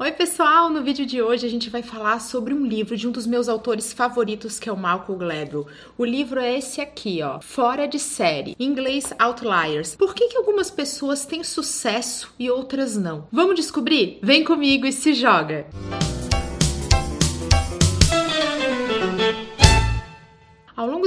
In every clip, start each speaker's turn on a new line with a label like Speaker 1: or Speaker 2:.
Speaker 1: Oi, pessoal! No vídeo de hoje a gente vai falar sobre um livro de um dos meus autores favoritos, que é o Malcolm Gladwell. O livro é esse aqui, ó, Fora de Série, em inglês Outliers. Por que, que algumas pessoas têm sucesso e outras não? Vamos descobrir? Vem comigo e se joga! Música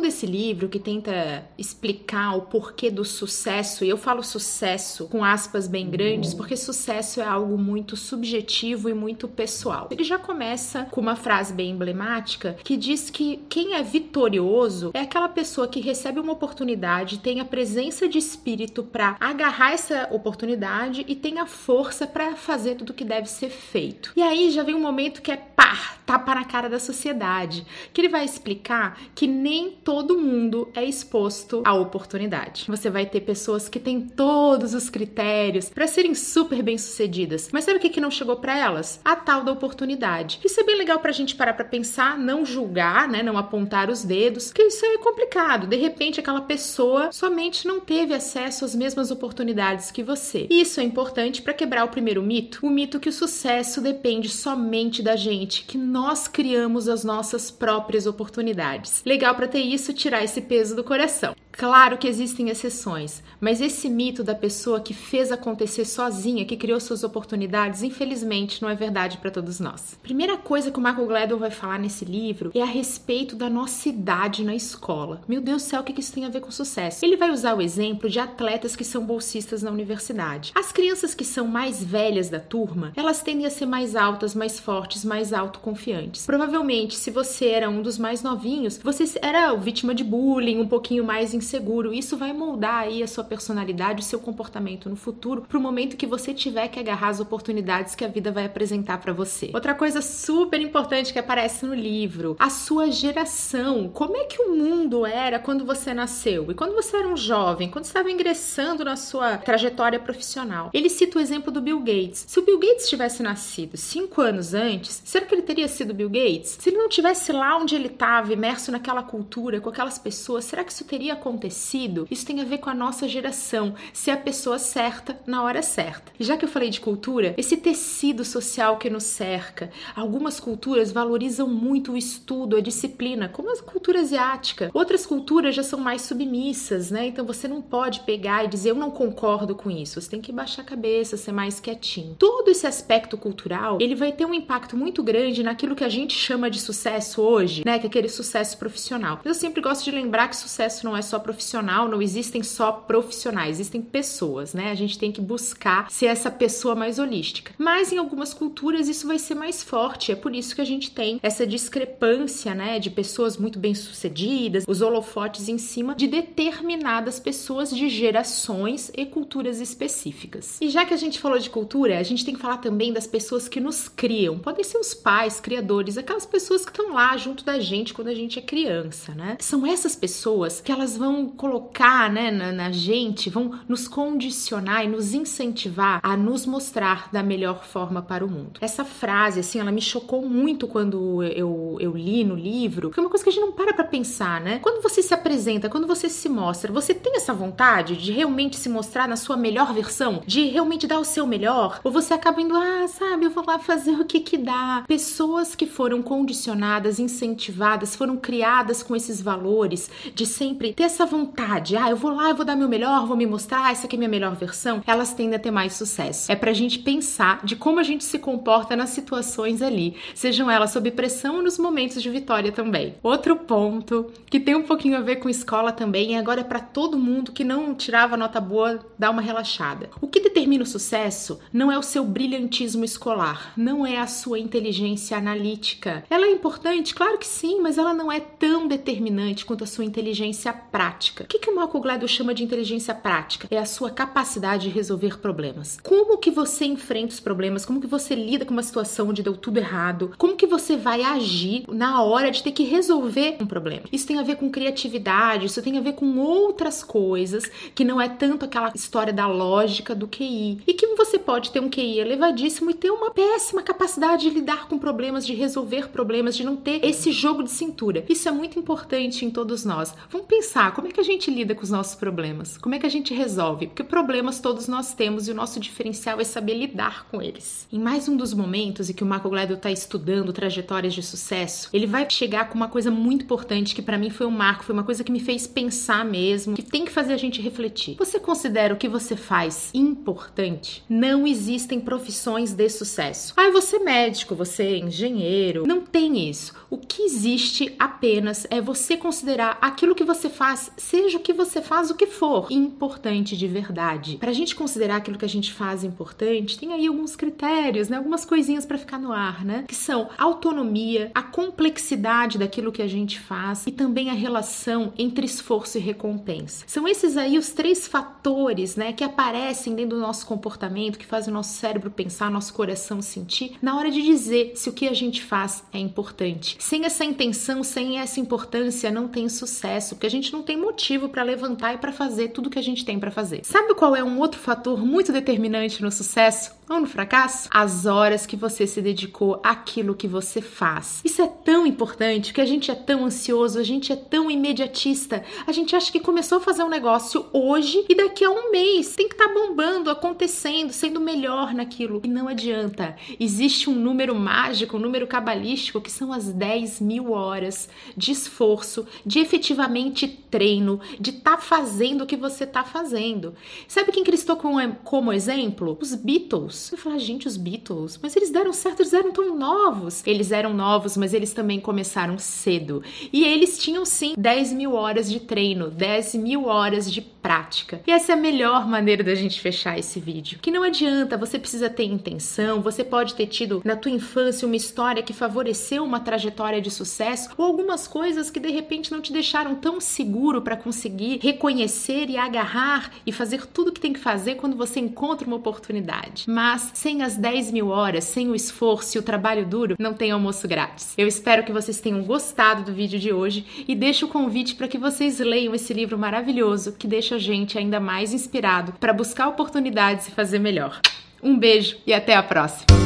Speaker 1: longo desse livro, que tenta explicar o porquê do sucesso, e eu falo sucesso com aspas bem grandes, porque sucesso é algo muito subjetivo e muito pessoal. Ele já começa com uma frase bem emblemática que diz que quem é vitorioso é aquela pessoa que recebe uma oportunidade, tem a presença de espírito para agarrar essa oportunidade e tem a força para fazer tudo o que deve ser feito. E aí já vem um momento que é pá, tapa na cara da sociedade, que ele vai explicar que nem todo mundo é exposto à oportunidade. Você vai ter pessoas que têm todos os critérios para serem super bem-sucedidas, mas sabe o que, que não chegou para elas? A tal da oportunidade. Isso é bem legal pra gente parar para pensar, não julgar, né, não apontar os dedos, que isso é complicado. De repente aquela pessoa somente não teve acesso às mesmas oportunidades que você. Isso é importante para quebrar o primeiro mito, o mito que o sucesso depende somente da gente, que nós criamos as nossas próprias oportunidades. Legal para ter isso, tirar esse peso do coração. Claro que existem exceções, mas esse mito da pessoa que fez acontecer sozinha, que criou suas oportunidades, infelizmente não é verdade para todos nós. Primeira coisa que o Michael Gladwell vai falar nesse livro é a respeito da nossa idade na escola. Meu Deus do céu, o que isso tem a ver com sucesso? Ele vai usar o exemplo de atletas que são bolsistas na universidade. As crianças que são mais velhas da turma, elas tendem a ser mais altas, mais fortes, mais autoconfiantes. Provavelmente, se você era um dos mais novinhos, você era vítima de bullying, um pouquinho mais inseguro. Isso vai moldar aí a sua personalidade, o seu comportamento no futuro, pro momento que você tiver que agarrar as oportunidades que a vida vai apresentar para você. Outra coisa super importante que aparece no livro, a sua geração. Como é que o mundo era quando você nasceu? E quando você era um jovem, quando estava ingressando na sua trajetória profissional? Ele cita o exemplo do Bill Gates. Se o Bill Gates tivesse nascido cinco anos antes, será que ele teria sido Bill Gates? Se ele não tivesse lá onde ele estava, imerso naquela cultura, com aquelas pessoas, será que isso teria acontecido? Acontecido, isso tem a ver com a nossa geração, ser a pessoa certa na hora certa. E já que eu falei de cultura, esse tecido social que nos cerca, algumas culturas valorizam muito o estudo, a disciplina, como a cultura asiática. Outras culturas já são mais submissas, né? Então você não pode pegar e dizer eu não concordo com isso. Você tem que baixar a cabeça, ser mais quietinho. Todo esse aspecto cultural, ele vai ter um impacto muito grande naquilo que a gente chama de sucesso hoje, né? Que é aquele sucesso profissional. Eu sempre gosto de lembrar que sucesso não é só profissional, não existem só profissionais, existem pessoas, né? A gente tem que buscar ser essa pessoa mais holística. Mas em algumas culturas isso vai ser mais forte, é por isso que a gente tem essa discrepância, né, de pessoas muito bem-sucedidas, os holofotes em cima de determinadas pessoas de gerações e culturas específicas. E já que a gente falou de cultura, a gente tem que falar também das pessoas que nos criam. Podem ser os pais, criadores, aquelas pessoas que estão lá junto da gente quando a gente é criança, né? São essas pessoas que elas vão vão colocar né, na, na, gente, vão nos condicionar e nos incentivar a nos mostrar da melhor forma para o mundo. Essa frase, assim, ela me chocou muito quando eu, eu li no livro, porque é uma coisa que a gente não para pra pensar, né? Quando você se apresenta, quando você se mostra, você tem essa vontade de realmente se mostrar na sua melhor versão? De realmente dar o seu melhor? Ou você acaba indo, ah, sabe, eu vou lá fazer o que que dá? Pessoas que foram condicionadas, incentivadas, foram criadas com esses valores de sempre ter essa vontade, ah, eu vou lá, eu vou dar meu melhor, vou me mostrar, essa aqui é minha melhor versão, elas tendem a ter mais sucesso. É pra gente pensar de como a gente se comporta nas situações ali, sejam elas sob pressão ou nos momentos de vitória também. Outro ponto que tem um pouquinho a ver com escola também, e agora é para todo mundo que não tirava nota boa dar uma relaxada. O que determina o sucesso não é o seu brilhantismo escolar, não é a sua inteligência analítica. Ela é importante, claro que sim, mas ela não é tão determinante quanto a sua inteligência prática prática. O que, que o Malcolm Gladwell chama de inteligência prática? É a sua capacidade de resolver problemas. Como que você enfrenta os problemas? Como que você lida com uma situação onde deu tudo errado? Como que você vai agir na hora de ter que resolver um problema? Isso tem a ver com criatividade, isso tem a ver com outras coisas que não é tanto aquela história da lógica do QI. E que você pode ter um QI elevadíssimo e ter uma péssima capacidade de lidar com problemas, de resolver problemas, de não ter esse jogo de cintura. Isso é muito importante em todos nós. Vamos pensar Como é que a gente lida com os nossos problemas? Como é que a gente resolve? Porque problemas todos nós temos e o nosso diferencial é saber lidar com eles. Em mais um dos momentos em que o Marco Gladwell está estudando trajetórias de sucesso, ele vai chegar com uma coisa muito importante que para mim foi um marco, foi uma coisa que me fez pensar mesmo, que tem que fazer a gente refletir. Você considera o que você faz importante? Não existem profissões de sucesso. Ah, você é médico, você é engenheiro. Não tem isso. O que existe apenas é você considerar aquilo que você faz, seja o que você faz, o que for, importante de verdade. Para a gente considerar aquilo que a gente faz importante, tem aí alguns critérios, né? Algumas coisinhas para ficar no ar, né? Que são autonomia, a complexidade daquilo que a gente faz e também a relação entre esforço e recompensa. São esses aí os três fatores, né, que aparecem dentro do nosso comportamento, que fazem o nosso cérebro pensar, nosso coração sentir, na hora de dizer se o que a gente faz é importante. Sem essa intenção, sem essa importância, não tem sucesso, porque a gente não tem motivo para levantar e para fazer tudo que a gente tem para fazer. Sabe qual é um outro fator muito determinante no sucesso ou no fracasso? As horas que você se dedicou àquilo que você faz. Isso é tão importante que a gente é tão ansioso, a gente é tão imediatista, a gente acha que começou a fazer um negócio hoje e daqui a um mês tem que estar tá bombando, acontecendo, sendo melhor naquilo. E não adianta. Existe um número mágico, um número cabalístico que são as 10 mil horas de esforço, de efetivamente treino, de estar tá fazendo o que você está fazendo. Sabe quem Cristo como, como exemplo? Os Beatles. Eu falo, gente, os Beatles, mas eles deram certo, eles eram tão novos. Eles eram novos, mas eles também começaram cedo. E eles tinham sim 10 mil horas de treino, 10 mil horas de prática. E essa é a melhor maneira da gente fechar esse vídeo. Que não adianta, você precisa ter intenção, você pode ter tido na tua infância uma história que favoreceu uma trajetória de sucesso ou algumas coisas que de repente não te deixaram tão seguro para conseguir reconhecer e agarrar e fazer tudo o que tem que fazer quando você encontra uma oportunidade. Mas sem as 10 mil horas, sem o esforço e o trabalho duro, não tem almoço grátis. Eu espero que vocês tenham gostado do vídeo de hoje e deixo o convite para que vocês leiam esse livro maravilhoso que deixa a gente ainda mais inspirado para buscar oportunidades e fazer melhor. Um beijo e até a próxima!